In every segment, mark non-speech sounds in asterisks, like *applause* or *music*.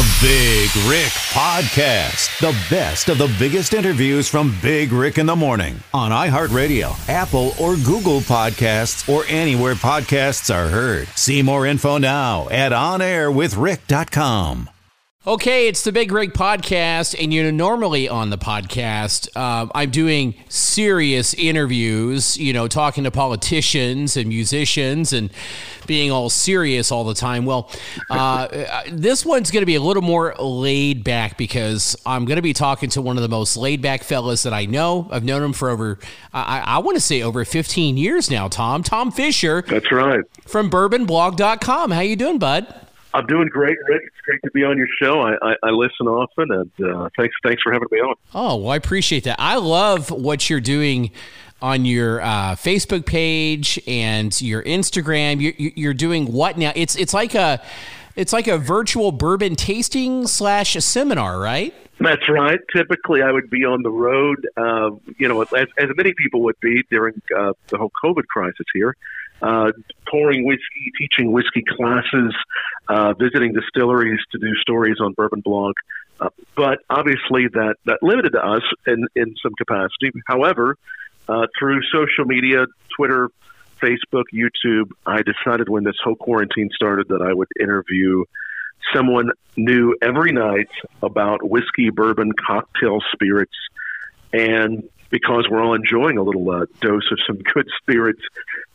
The Big Rick Podcast. The best of the biggest interviews from Big Rick in the Morning on iHeartRadio, Apple, or Google Podcasts, or anywhere podcasts are heard. See more info now at onairwithrick.com. Okay, it's the Big Rick podcast, and you know, normally on the podcast, uh, I'm doing serious interviews, you know, talking to politicians and musicians and being all serious all the time. Well, uh, *laughs* this one's going to be a little more laid back because I'm going to be talking to one of the most laid back fellas that I know. I've known him for over, I, I want to say over 15 years now, Tom. Tom Fischer. That's right. From bourbonblog.com. How you doing, bud? I'm doing great, Rick. It's great to be on your show. I, I, I listen often, and uh, thanks thanks for having me on. Oh, well, I appreciate that. I love what you're doing on your uh, Facebook page and your Instagram. You're, you're doing what now? It's it's like a it's like a virtual bourbon tasting slash seminar, right? That's right. Typically, I would be on the road, uh, you know, as, as many people would be during uh, the whole COVID crisis here uh, pouring whiskey, teaching whiskey classes, uh, visiting distilleries to do stories on Bourbon Blog. Uh, but obviously, that, that limited to us in, in some capacity. However, uh, through social media, Twitter, Facebook, YouTube, I decided when this whole quarantine started that I would interview someone new every night about whiskey, bourbon, cocktail spirits, and because we're all enjoying a little uh, dose of some good spirits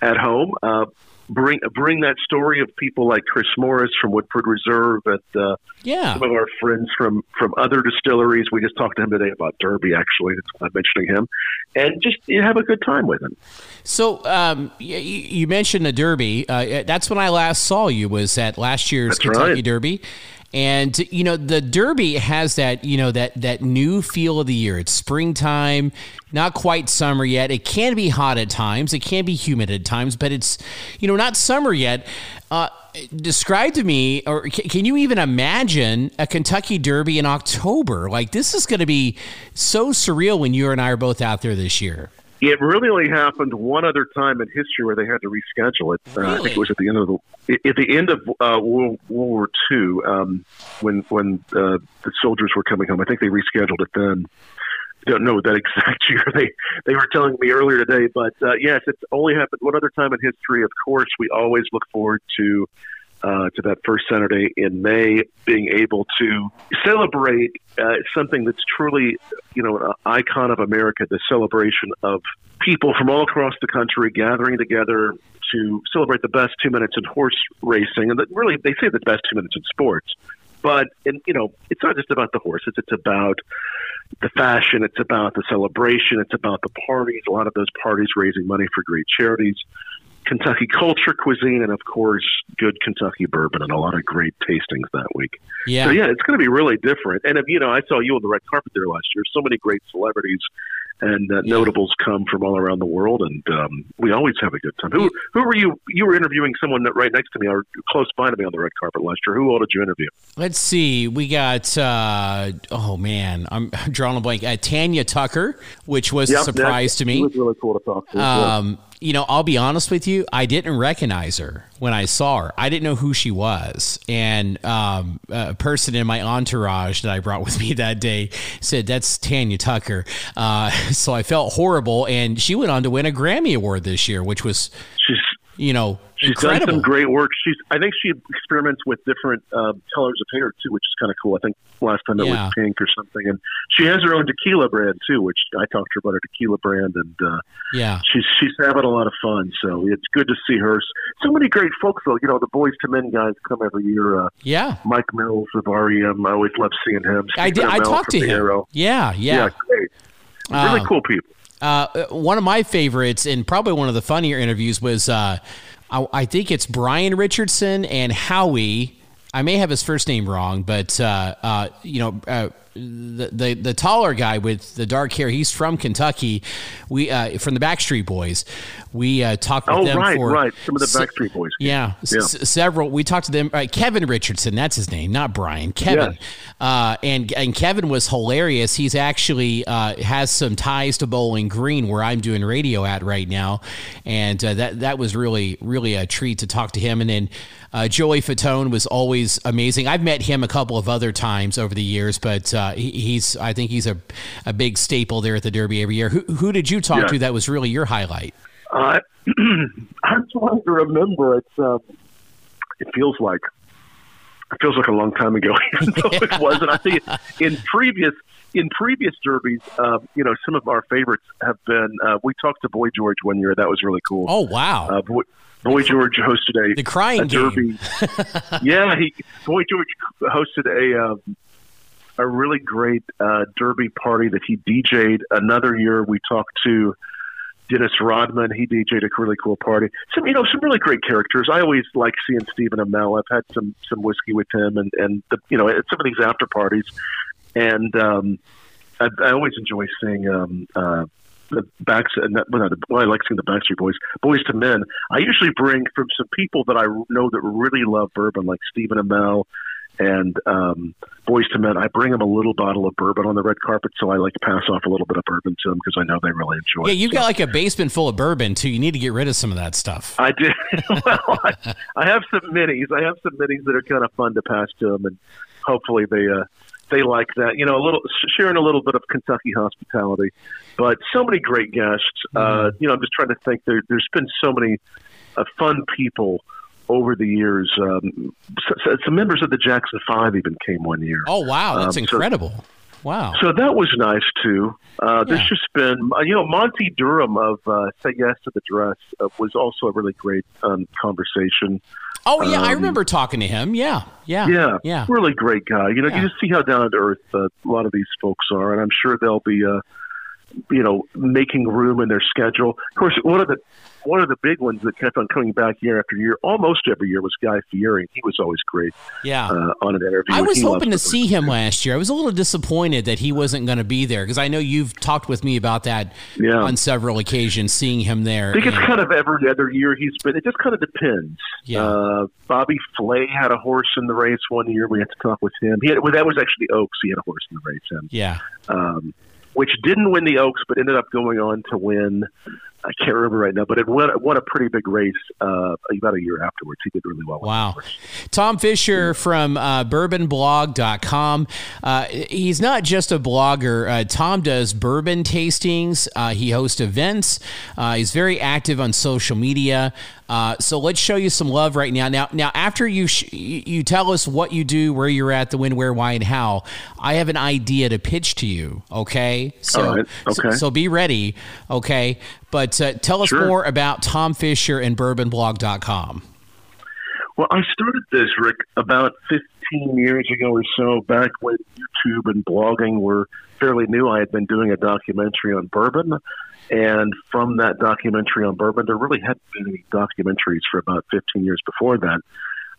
at home. Uh, bring bring that story of people like Chris Morris from Woodford Reserve and uh, yeah. some of our friends from from other distilleries. We just talked to him today about Derby. Actually, I'm mentioning him, and just you have a good time with him. So um, you, you, mentioned the Derby. Uh, that's when I last saw you. Was at last year's that's Kentucky right. Derby. And you know the Derby has that you know that that new feel of the year. It's springtime, not quite summer yet. It can be hot at times. It can be humid at times, but it's you know not summer yet. Uh, describe to me, or can you even imagine a Kentucky Derby in October? Like this is going to be so surreal when you and I are both out there this year. It really only happened one other time in history where they had to reschedule it. Really? Uh, I think it was at the end of the at the end of uh, World, World War II um, when when uh, the soldiers were coming home. I think they rescheduled it then. I don't know that *laughs* exact year they they were telling me earlier today, but uh, yes, it's only happened one other time in history. Of course, we always look forward to uh, to that first Saturday in May, being able to celebrate uh, something that's truly, you know, an icon of America, the celebration of people from all across the country gathering together to celebrate the best two minutes in horse racing. And that really, they say the best two minutes in sports. But, and, you know, it's not just about the horses, it's about the fashion, it's about the celebration, it's about the parties, a lot of those parties raising money for great charities. Kentucky culture, cuisine, and of course, good Kentucky bourbon, and a lot of great tastings that week. Yeah. So yeah, it's going to be really different. And if you know, I saw you on the red carpet there last year. So many great celebrities and uh, notables come from all around the world, and um, we always have a good time. Who who were you? You were interviewing someone that right next to me or close by to me on the red carpet last year. Who all did you interview? Let's see. We got uh, oh man, I'm *laughs* drawing a blank. Uh, Tanya Tucker, which was Yep, a surprise to me. It was really cool to talk to. Um, you know, I'll be honest with you. I didn't recognize her when I saw her. I didn't know who she was. And um, a person in my entourage that I brought *laughs* with me that day said, That's Tanya Tucker. Uh, *laughs* so I felt horrible. And she went on to win a Grammy Award this year, which was, She's you know, She's incredible. done some great work. She's, I think she experiments with different uh, colors of hair too, which is kind of cool. I think last time it Yeah. was pink or something, and she has her own tequila brand too, which I talked to her about her tequila brand, and uh, yeah. she's she's having a lot of fun. So it's good to see her. So many great folks, though. You know, the Boyz II Men guys come every year. Uh, Yeah. Mike Mills of REM, I always love seeing him. I did. I talked to him. Arrow. Yeah. Yeah, Yeah. great. Really Um, cool people. Uh, one of my favorites, and probably one of the funnier interviews, was uh, I, I think it's Brian Richardson and Howie. I may have his first name wrong, but uh, uh, you know, uh, the, the the taller guy with the dark hair. He's from Kentucky. We uh, from the Backstreet Boys. We uh, talked with oh, them right, for right. Some of the Backstreet Boys. Yeah, Yeah. S- several. We talked to them. Uh, Kevin Richardson, that's his name, not Brian. Kevin, uh, and and Kevin was hilarious. He's actually uh, has some ties to Bowling Green, where I'm doing radio at right now, and uh, that that was really really a treat to talk to him. And then uh, Joey Fatone was always amazing. I've met him a couple of other times over the years, but uh, he, he's I think he's a a big staple there at the Derby every year. Who, who did you talk Yeah. to that was really your highlight? Uh, *clears throat* I'm trying to remember. It's uh, it feels like it feels like a long time ago, *laughs* even though it wasn't. I think in previous in previous derbies, uh, you know, some of our favorites have been. Uh, we talked to Boy George one year. That was really cool. Oh wow, Uh, Boy, Boy George hosted a the crying a derby. *laughs* *laughs* yeah, he Boy George hosted a um, a really great uh, derby party that he DJ'd. Another year, we talked to Dennis Rodman. He DJ'd a really cool party. Some you know some really great characters. I always like seeing Stephen Amell. I've had some some whiskey with him, and and the, you know at some of these after parties, and um, I, I always enjoy seeing. Um, uh, the backs well, not the, well, I like seeing the Backstreet Boys, Boyz II Men. I usually bring from some people that I know that really love bourbon, like Stephen Amell and um, Boyz II Men. I bring them a little bottle of bourbon on the red carpet, so I like to pass off a little bit of bourbon to them because I know they really enjoy. It. Yeah, it. you've got like a basement full of bourbon too. You need to get rid of some of that stuff. I did. *laughs* well, I, I have some minis. I have some minis that are kind of fun to pass to them, and hopefully they uh, they like that. You know, a little sharing a little bit of Kentucky hospitality, but so many great guests. Uh, you know, I'm just trying to think. There, there's been so many uh, fun people over the years. Um, so, so some members of the Jackson Five even came one year. Oh wow, that's Um, so- incredible. wow. So that was nice too. Uh, There's Yeah. just been, uh, you know, Monte Durham of uh, Say Yes to the Dress uh, was also a really great um, conversation. Oh yeah, I um, remember talking to him. Yeah, yeah, Yeah, yeah. really great guy. You know, Yeah. you just see how down to earth uh, a lot of these folks are, and I'm sure they'll be, uh, you know, making room in their schedule. Of course, one of the one of the big ones that kept on coming back year after year, almost every year, was Guy Fieri. He was always great Yeah. uh, on an interview. I was hoping to see him last year. I was a little disappointed that he wasn't going to be there because I know you've talked with me about that Yeah. on several occasions, seeing him there. I think it's kind of every other year he's been. It just kind of depends. Yeah. Uh, Bobby Flay had a horse in the race one year. We had to talk with him. He had, well, that was actually Oaks. He had a horse in the race, and yeah. um, which didn't win the Oaks, but ended up going on to win. I can't remember right now, but it won, won a pretty big race uh, about a year afterwards. He did really well. Wow. Tom Fischer from uh, bourbonblog.com. Uh, he's not just a blogger. Uh, Tom does bourbon tastings, uh, he hosts events, uh, he's very active on social media. Uh, so let's show you some love right now. Now, now after you sh- you tell us what you do, where you're at, the when, where, why, and how, I have an idea to pitch to you. Okay, so right. so, so be ready. Okay, but uh, tell us Sure. more about Tom Fischer and bourbonblog.com. Well, I started this, Rick, about 15 years ago or so, back when YouTube and blogging were fairly new. I had been doing a documentary on bourbon. And from that documentary on bourbon, there really hadn't been any documentaries for about 15 years before that.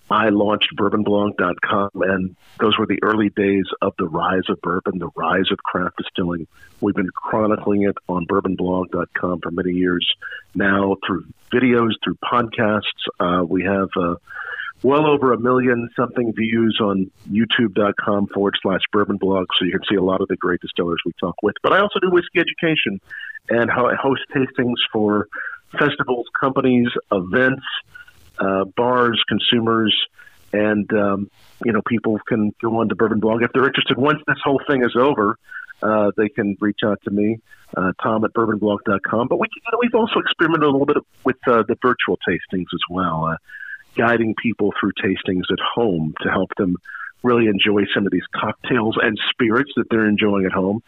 I launched bourbonblog.com, and those were the early days of the rise of bourbon, the rise of craft distilling. We've been chronicling it on bourbonblog.com for many years now through videos, through podcasts. Uh, we have uh, well over a million something views on youtube.com forward slash bourbon blog, so you can see a lot of the great distillers we talk with. But I also do whiskey education and ho- host tastings for festivals, companies, events uh, bars, consumers, and um, you know people can go on to Bourbon Blog if they're interested. Once this whole thing is over, uh, they can reach out to me, uh, Tom at bourbonblog.com. But we, you know, we've also experimented a little bit with uh, the virtual tastings as well, uh, guiding people through tastings at home to help them really enjoy some of these cocktails and spirits that they're enjoying at home,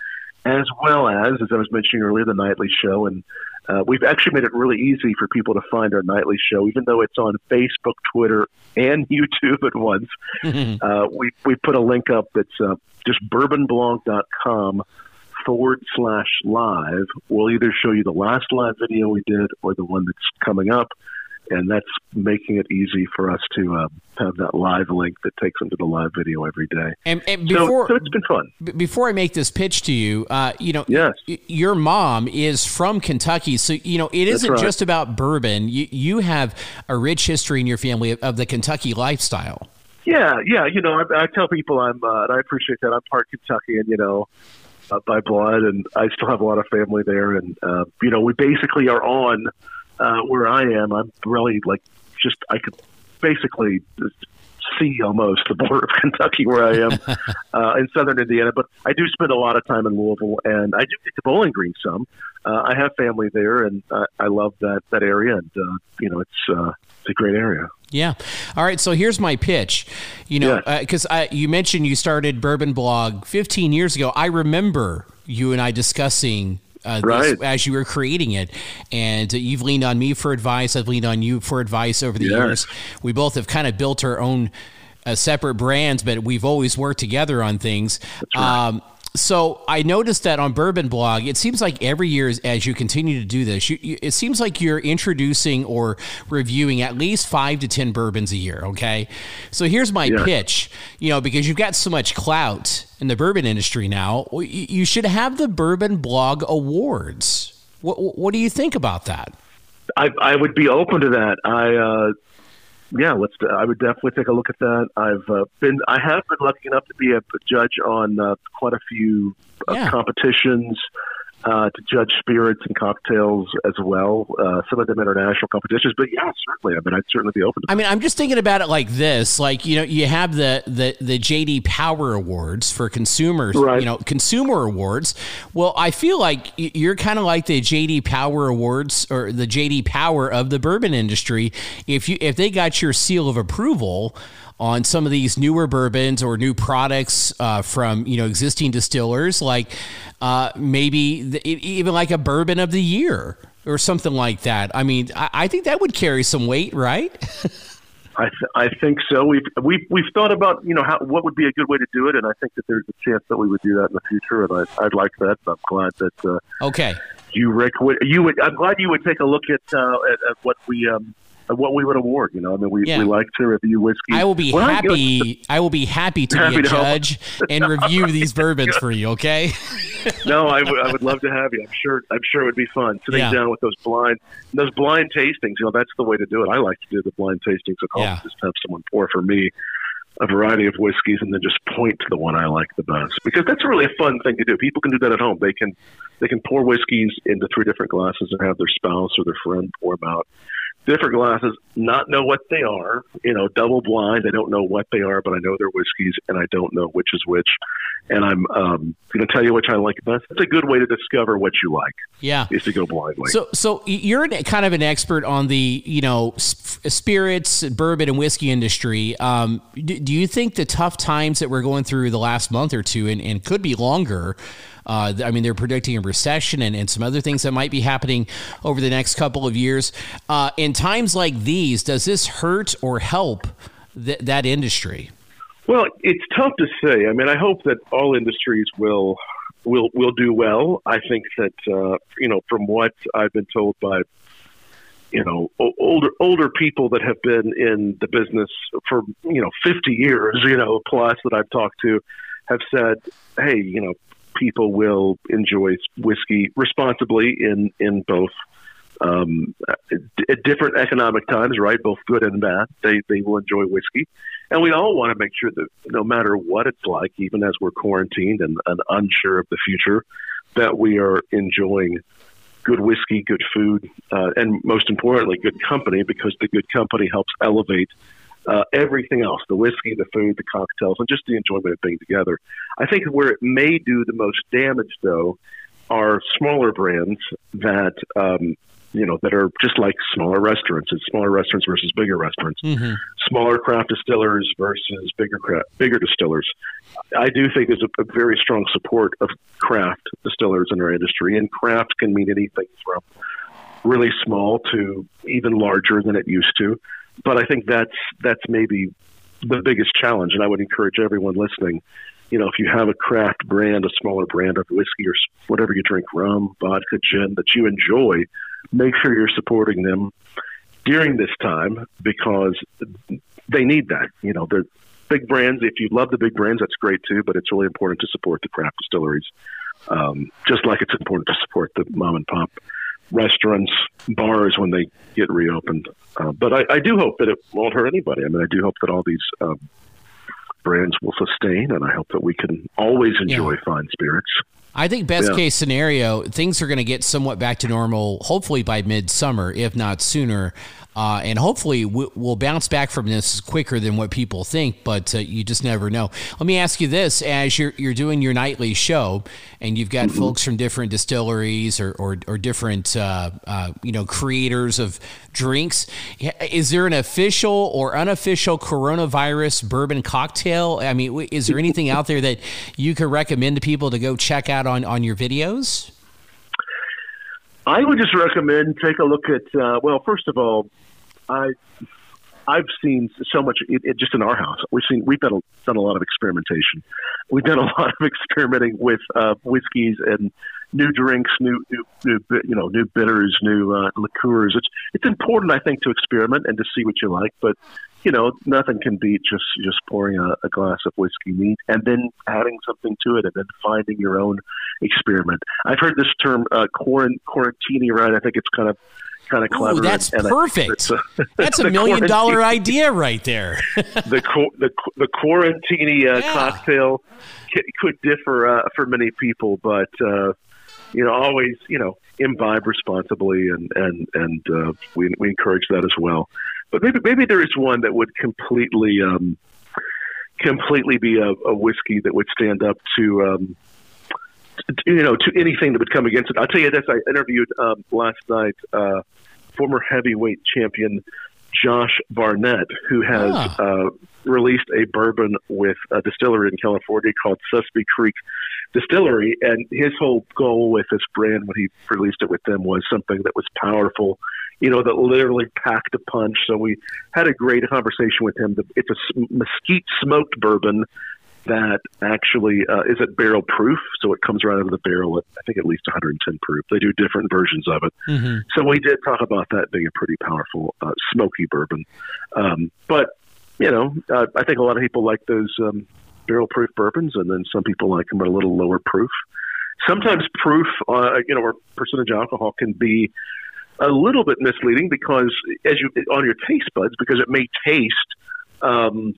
as well as, as I was mentioning earlier, the nightly show and uh, we've actually made it really easy for people to find our nightly show, even though it's on Facebook, Twitter, and *laughs* YouTube at once. *laughs* uh, we we put a link up that's uh, just bourbonblog.com forward slash live. We'll either show you the last live video we did or the one that's coming up. And that's making it easy for us to uh, have that live link that takes them to the live video every day. And, and before, so, so, it's been fun. B- before I make this pitch to you, uh, you know, yes. Y- your mom is from Kentucky, so you know it isn't right. just about bourbon. You you have a rich history in your family of, of the Kentucky lifestyle. Yeah, yeah. You know, I, I tell people I'm, uh, and I appreciate that. I'm part Kentuckian. You know, uh, by blood, and I still have a lot of family there. And uh, you know, we basically are on uh, where I am. I'm really like just I could basically see almost the border of *laughs* Kentucky where I am *laughs* uh, in southern Indiana. But I do spend a lot of time in Louisville, and I do get to Bowling Green some. Uh, I have family there, and uh, I love that that area. And uh, you know, it's uh, it's a great area. Yeah. All right. So here's my pitch. You know, because Yeah. uh, you mentioned you started Bourbon Blog 15 years ago. I remember you and I discussing. Uh, this Right. as you were creating it, and you've leaned on me for advice. I've leaned on you for advice over the Yes. years. We both have kind of built our own uh, separate brands, but we've always worked together on things. Um, so I noticed that on Bourbon Blog, it seems like every year as, you continue to do this, you, you, it seems like you're introducing or reviewing at least five to ten bourbons a year. Okay, so here's my Yeah. pitch. You know, because you've got so much clout in the bourbon industry now, you, you should have the Bourbon Blog Awards. What, what do you think about that? I, I would be open to that. I, uh, yeah, let's. I would definitely take a look at that. I've uh, been, I have been lucky enough to be a judge on uh, quite a few uh, Yeah. competitions. Uh, to judge spirits and cocktails as well, uh, some of them international competitions. But yeah, certainly. I mean, I'd certainly be open to I mean, I'm just thinking about it like this: like you know, you have the the the JD Power Awards for consumers, Right. you know, consumer awards. Well, I feel like you're kind of like the JD Power Awards or the JD Power of the bourbon industry. If you if they got your seal of approval on some of these newer bourbons or new products uh, from you know existing distillers, like uh, maybe the, even like a bourbon of the year or something like that. I mean, I, I think that would carry some weight, right? *laughs* I, th- I think so. We've we've we've thought about you know how what would be a good way to do it, and I think that there's a chance that we would do that in the future, and I, I'd like that. I'm glad that uh, Okay. you, Rick, would you would. I'm glad you would take a look at uh, at, at what we um what we would award. You know, I mean, we, Yeah. we like to review whiskey. I will be guess- happy. *laughs* *laughs* I will be happy to Happy be a to help. judge and review these *laughs* bourbons for you. Okay. no, I would I would love to have you. I'm sure I'm sure it would be fun sitting Yeah. down with those blind those blind tastings. You know, that's the way to do it. I like to do the blind tastings at home. Yeah. Just have someone pour for me a variety of whiskeys and then just point to the one I like the best because that's really a fun thing to do. People can do that at home. They can they can pour whiskeys into three different glasses and have their spouse or their friend pour them out. Different glasses, not know what they are. You know, double blind. I don't know what they are, but I know they're whiskeys, and I don't know which is which. And I'm um, going to tell you which I like best. It's a good way to discover what you like Yeah. is to go blindly. So, so you're an, kind of an expert on the, you know, sp- spirits, bourbon, and whiskey industry. Um, do, do you think the tough times that we're going through the last month or two, and, and could be longer? Uh, I mean, they're predicting a recession and, and some other things that might be happening over the next couple of years. Uh, in times like these, does this hurt or help th- that industry? Well, it's tough to say. I mean, I hope that all industries will will will do well. I think that uh, you know, from what I've been told by you know older older people that have been in the business for you know 50 years, you know, plus that I've talked to, have said, hey, you know, people will enjoy whiskey responsibly in in both um, at different economic times, right? Both good and bad. They they will enjoy whiskey, and we all want to make sure that no matter what it's like, even as we're quarantined and, and unsure of the future, that we are enjoying good whiskey, good food, uh, and most importantly, good company, because the good company helps elevate. Uh, everything else the whiskey, the food, the cocktails, and just the enjoyment of being together. I think where it may do the most damage, though, are smaller brands that um, you know that are just like smaller restaurants. It's smaller restaurants versus bigger restaurants. Mm-hmm. Smaller craft distillers versus bigger craft, bigger distillers. I do think there's a, a very strong support of craft distillers in our industry, and craft can mean anything from really small to even larger than it used to. But I think that's that's maybe the biggest challenge, and I would encourage everyone listening you know, if you have a craft brand, a smaller brand of whiskey or whatever you drink, rum, vodka, gin that you enjoy, make sure you're supporting them. during this time because they need that. You know, the big brands. If you love the big brands, that's great too. But it's really important to support the craft distilleries, um, just like it's important to support the mom and pop restaurants, bars when they get reopened. Uh, but I, I, do hope that it won't hurt anybody. I mean, I do hope that all these um, brands will sustain, and I hope that we can always enjoy yeah. fine spirits. I think best yeah. case scenario, things are going to get somewhat back to normal, hopefully by midsummer, if not sooner. Uh, and hopefully we'll bounce back from this quicker than what people think, but uh, you just never know. Let me ask you this: as you're you're doing your nightly show, and you've got mm-hmm. folks from different distilleries or or, or different uh, uh you know creators of drinks, is there an official or unofficial coronavirus bourbon cocktail? I mean, is there anything out there that you could recommend to people to go check out on on your videos? I would just recommend take a look at. Uh, well, first of all, I I've seen so much it, it, just in our house. We've seen we've done a, done a lot of experimentation. We've done a *laughs* lot of experimenting with uh, whiskeys and new drinks, new, new, new you know new bitters, new uh, liqueurs. It's it's important, I think, to experiment and to see what you like. But you know, nothing can beat just just pouring a, a glass of whiskey neat and then adding something to it and then finding your own experiment. I've heard this term uh, quarantini, right? I think it's kind of kind of clever. Ooh, that's and, and perfect. *laughs* A, that's a million dollar idea right there. *laughs* the the the quarantini uh, yeah. cocktail could differ uh, for many people, but uh, you know, always you know, imbibe responsibly, and and and uh, we we encourage that as well. But maybe maybe there is one that would completely um, completely be a, a whiskey that would stand up to. Um, you know, to anything that would come against it. I'll tell you this: I interviewed um, last night uh, former heavyweight champion Josh Barnett, who has ah. uh, released a bourbon with a distillery in California called Sespe Creek Distillery. And his whole goal with this brand when he released it with them was something that was powerful, you know, that literally packed a punch. So we had a great conversation with him. It's a mesquite smoked bourbon that actually uh, is at barrel proof, so it comes right out of the barrel at I think at least 110 proof. They do different versions of it. Mm-hmm. So we did talk about that being a pretty powerful uh, smoky bourbon. Um, but you know, uh, I think a lot of people like those um, barrel proof bourbons, and then some people like them at a little lower proof. Sometimes proof, uh, you know, or percentage alcohol can be a little bit misleading because as you on your taste buds, because it may taste um,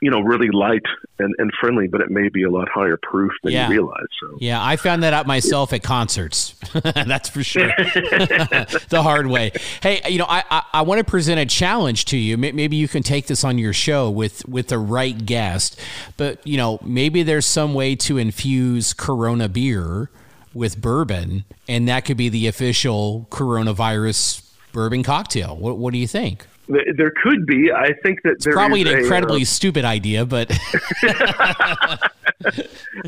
you know, really light and, and friendly, but it may be a lot higher proof than yeah. you realize. So yeah, I found that out myself at concerts. *laughs* That's for sure. *laughs* the hard way. Hey, you know, I, I, I, want to present a challenge to you. Maybe you can take this on your show with with the right guest. But you know, maybe there's some way to infuse Corona beer with bourbon, and that could be the official coronavirus bourbon cocktail. What What do you think? There could be. I think that it's probably an incredibly a, uh, stupid idea, but *laughs*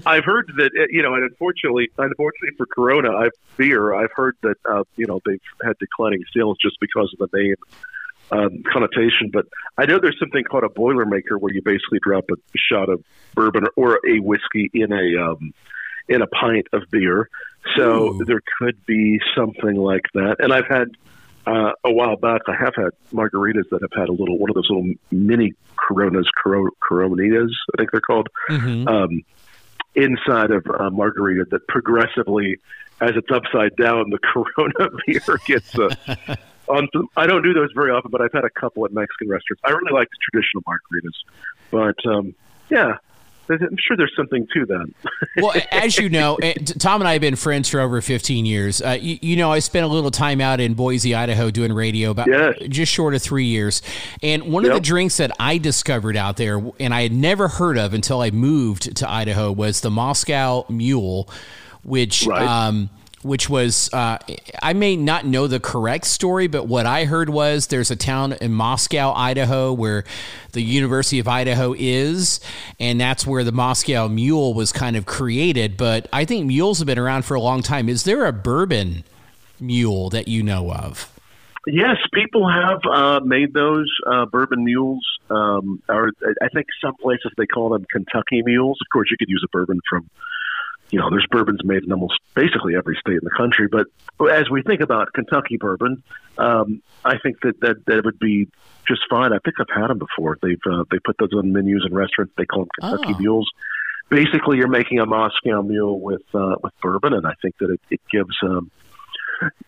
I've heard that uh, you know, and unfortunately, unfortunately for Corona, I've beer. I've heard that uh, you know they've had declining sales just because of the name um, connotation. But I know there's something called a Boilermaker where you basically drop a shot of bourbon or a whiskey in a um, in a pint of beer. So Ooh. there could be something like that. And I've had uh, a while back, I have had margaritas that have had a little one of those little mini Coronas, Coro, Coronitas, I think they're called, mm-hmm. um, inside of a margarita that progressively, as it's upside down, the *laughs* Corona beer gets. Uh, *laughs* on I don't do those very often, but I've had a couple at Mexican restaurants. I really like the traditional margaritas, but um, yeah, I'm sure there's something to that. *laughs* well, as you know, eh, Tom and I have been friends for over 15 years. Uh, you, you, know, I spent a little time out in Boise, Idaho, doing radio about yes. just short of three years. And one yep. of the drinks that I discovered out there, and I had never heard of until I moved to Idaho, was the Moscow Mule, which. Right. Um, which was uh, I may not know the correct story, but what I heard was there's a town in Moscow, Idaho, where the University of Idaho is, and that's where the Moscow Mule was kind of created. But I think mules have been around for a long time. Is there a bourbon mule that you know of? Yes, people have uh, made those uh, bourbon mules. Um, or I think some places they call them Kentucky mules. Of course, you could use a bourbon from you know, there's bourbons made in almost basically every state in the country. But as we think about Kentucky bourbon, um, I think that, that that would be just fine. I think I've had them before. They've uh, they put those on menus in restaurants. They call them Kentucky Oh. mules. Basically, you're making a Moscow mule with uh, with bourbon, and I think that it, it gives um,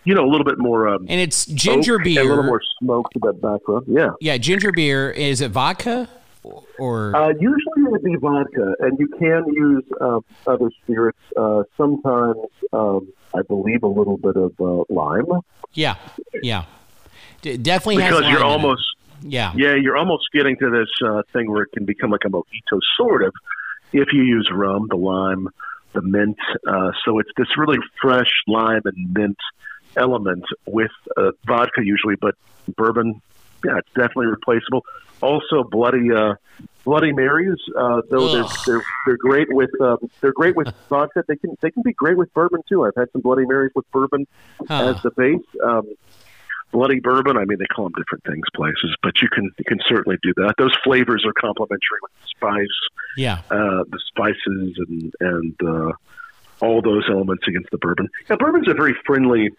you know a little bit more um, And it's ginger and a little more smoke to that background. Yeah. Yeah, ginger beer. Is it vodka or? Uh, usually it would be vodka, and you can use uh, other spirits. Uh, sometimes, um, I believe, a little bit of uh, lime yeah, yeah. D- definitely has because lime you're in it. almost Yeah. yeah you're almost getting to this uh, thing where it can become like a mojito, sort of, if you use rum, the lime, the mint. Uh, so it's this really fresh lime and mint element with uh, vodka usually, but bourbon, yeah, it's definitely replaceable. Also, bloody uh, Bloody Marys, uh, though they're, they're they're great with uh, they're great with vodka. They can they can be great with bourbon too. I've had some Bloody Marys with bourbon Huh. as the base. Um, bloody bourbon. I mean, they call them different things places, but you can you can certainly do that. Those flavors are complementary with the spice, Yeah. uh, the spices, and and uh, all those elements against the bourbon. Now, bourbon's a very friendly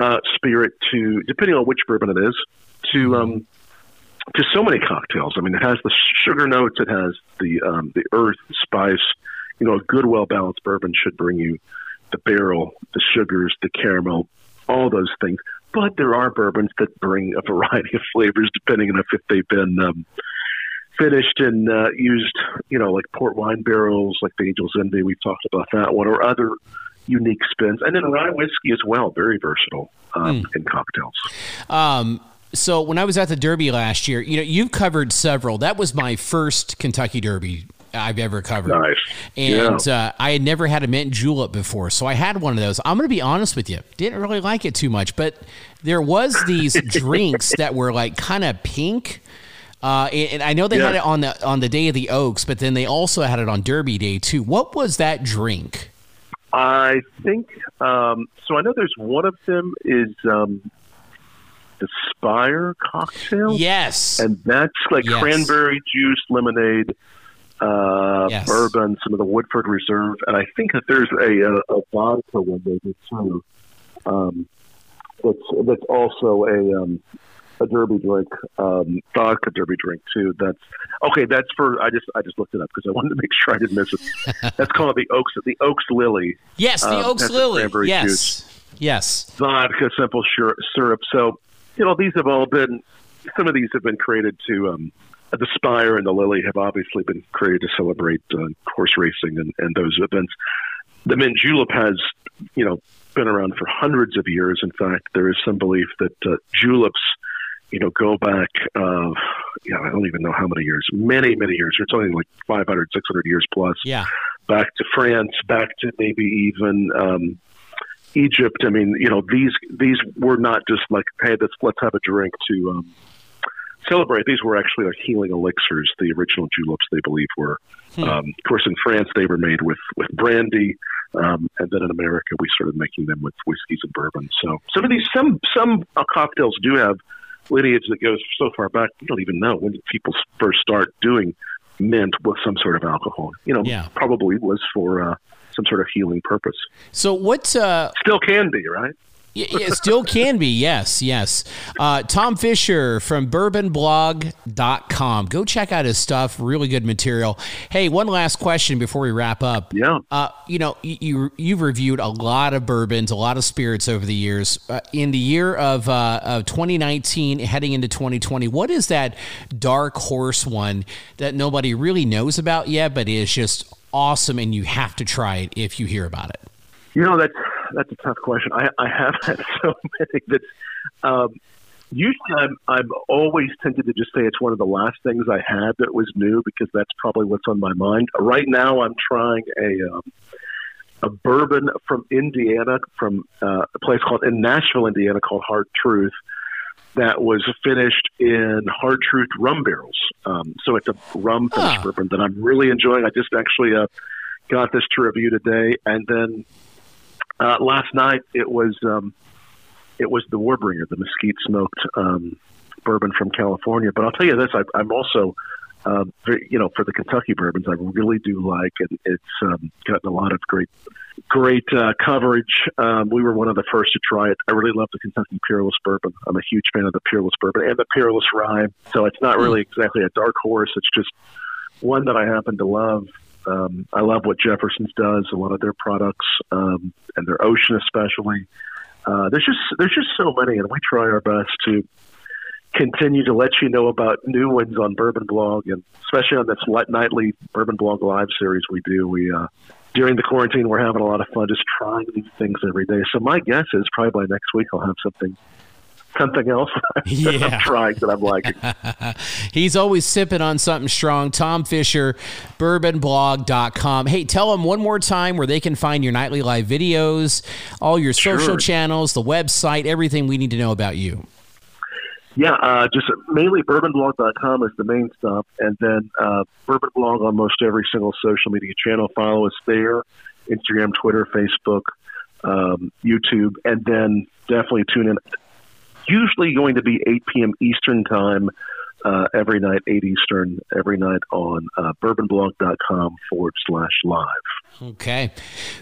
uh, spirit to, depending on which bourbon it is, to um, to so many cocktails. I mean, it has the sugar notes, it has the um, the earth, the spice. You know, a good, well balanced bourbon should bring you the barrel, the sugars, the caramel, all those things. But there are bourbons that bring a variety of flavors, depending on if they've been um, finished and uh, used, you know, like port wine barrels, like the Angel's Envy. We've talked about that one, or other unique spins, and then rye whiskey as well, very versatile um, in cocktails. Um, so when I was at the Derby last year, you know, you've covered several. That was my first Kentucky Derby I've ever covered. Nice. And uh, I had never had a mint julep before, so I had one of those. I'm going to be honest with you, didn't really like it too much, but there was these *laughs* drinks that were like kind of pink. Uh, and, and I know they had it on the on the day of the Oaks, but then they also had it on Derby Day too. What was that drink? I think um, so. I know there's one of them is um, the Spire cocktail. Yes. and that's like Yes. cranberry juice, lemonade, uh, Yes. bourbon, some of the Woodford Reserve, and I think that there's a, a, a vodka one maybe too. Um, that's that's also a um, a derby drink, um, vodka derby drink too. That's okay. That's for I just I just looked it up because I wanted to *laughs* make sure I didn't miss it. that's called the Oaks the Oaks Lily yes, the um, Oaks Lily. Yes. juice. Yes. vodka, simple syrup. So, you know, these have all been, some of these have been created to, um, the Spire and the Lily have obviously been created to celebrate uh, horse racing and, and those events. The mint julep has, you know, been around for hundreds of years. In fact, there is some belief that uh, juleps, you know, go back, uh, you know, I don't even know how many years, many, many years. It's only like 500, 600 years plus Yeah. back to France, back to maybe even um, Egypt. I mean, you know, these these were not just like, hey, let's let's have a drink to um, celebrate. These were actually like healing elixirs. The original juleps, they believe, were. Um, of course, in France, they were made with with brandy, um, and then in America, we started making them with whiskeys and bourbon. So some of these, some some uh, cocktails do have lineage that goes so far back. We don't even know when did people first start doing mint with some sort of alcohol. You know, Yeah. probably was for uh, some sort of healing purpose. So what? Uh, Still can be, right? y- y- it still can be. Yes. Yes. Uh, Tom Fischer from bourbonblog.com. Go check out his stuff. Really good material. Hey, one last question before we wrap up. Yeah. Uh, you know, you, you you've reviewed a lot of bourbons, a lot of spirits over the years. Uh, in the year of uh, of 2019, heading into 2020, what is that dark horse one that nobody really knows about yet, but is just awesome, and you have to try it if you hear about it? You know, that's that's a tough question. I, I have had *laughs* so many that um, usually I'm I'm always tempted to just say it's one of the last things I had that was new because that's probably what's on my mind. Right now, I'm trying a um, a bourbon from Indiana, from uh, a place called in Nashville, Indiana, called Hard Truth. That was finished in Hard Truth rum barrels. Um, so it's a rum finished Ah. bourbon that I'm really enjoying. I just actually uh, got this to review today, and then uh, last night it was um, it was the Warbringer, the mesquite smoked um, bourbon from California. But I'll tell you this: I, I'm also um, for, you know, for the Kentucky bourbons, I really do like, and it's um, gotten a lot of great, great uh, coverage. Um, we were one of the first to try it. I really love the Kentucky Peerless bourbon. I'm a huge fan of the Peerless bourbon and the Peerless rye. So it's not really exactly a dark horse. It's just one that I happen to love. Um, I love what Jefferson's does, a lot of their products, um, and their Ocean especially. Uh, there's just there's just so many, and we try our best to continue to let you know about new ones on Bourbon Blog, and especially on this nightly Bourbon Blog live series we do. We uh, during the quarantine, we're having a lot of fun just trying new things every day. So my guess is probably by next week I'll have something something else *laughs* yeah. I'm *laughs* trying that I'm liking. He's always sipping on something strong. Tom Fischer, bourbonblog.com. Hey, tell them one more time where they can find your nightly live videos, all your social sure. channels, the website, everything we need to know about you. Yeah, uh, just mainly bourbonblog.com is the main stuff, and then uh, Bourbon Blog on most every single social media channel. Follow us there Instagram, Twitter, Facebook, um, YouTube, and then definitely tune in. Usually going to be 8 p.m. Eastern Time uh, every night, 8 Eastern, every night on uh, bourbonblog.com forward slash live. Okay.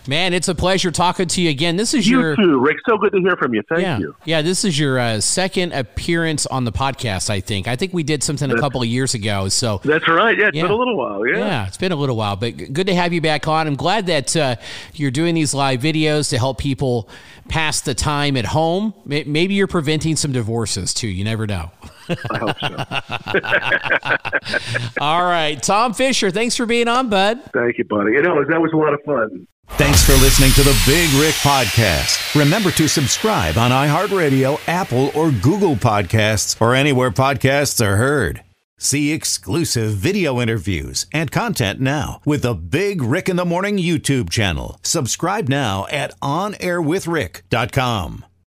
Man, it's a pleasure talking to you again. This is you your. too, Rick. So good to hear from you. Thank yeah. you. Yeah, this is your uh, second appearance on the podcast, I think. I think we did something that's, a couple of years ago. So That's right. Yeah, it's yeah. been a little while. Yeah. Yeah, it's been a little while, but good to have you back on. I'm glad that uh, you're doing these live videos to help people pass the time at home. Maybe you're preventing some divorces too. You never know. I hope so. *laughs* All right. Tom Fischer, thanks for being on, bud. Thank you, buddy. You know, that was a lot of fun. Thanks for listening to the Big Rick Podcast. Remember to subscribe on iHeartRadio, Apple, or Google Podcasts, or anywhere podcasts are heard. See exclusive video interviews and content now with the Big Rick in the Morning YouTube channel. Subscribe now at OnAirWithRick.com.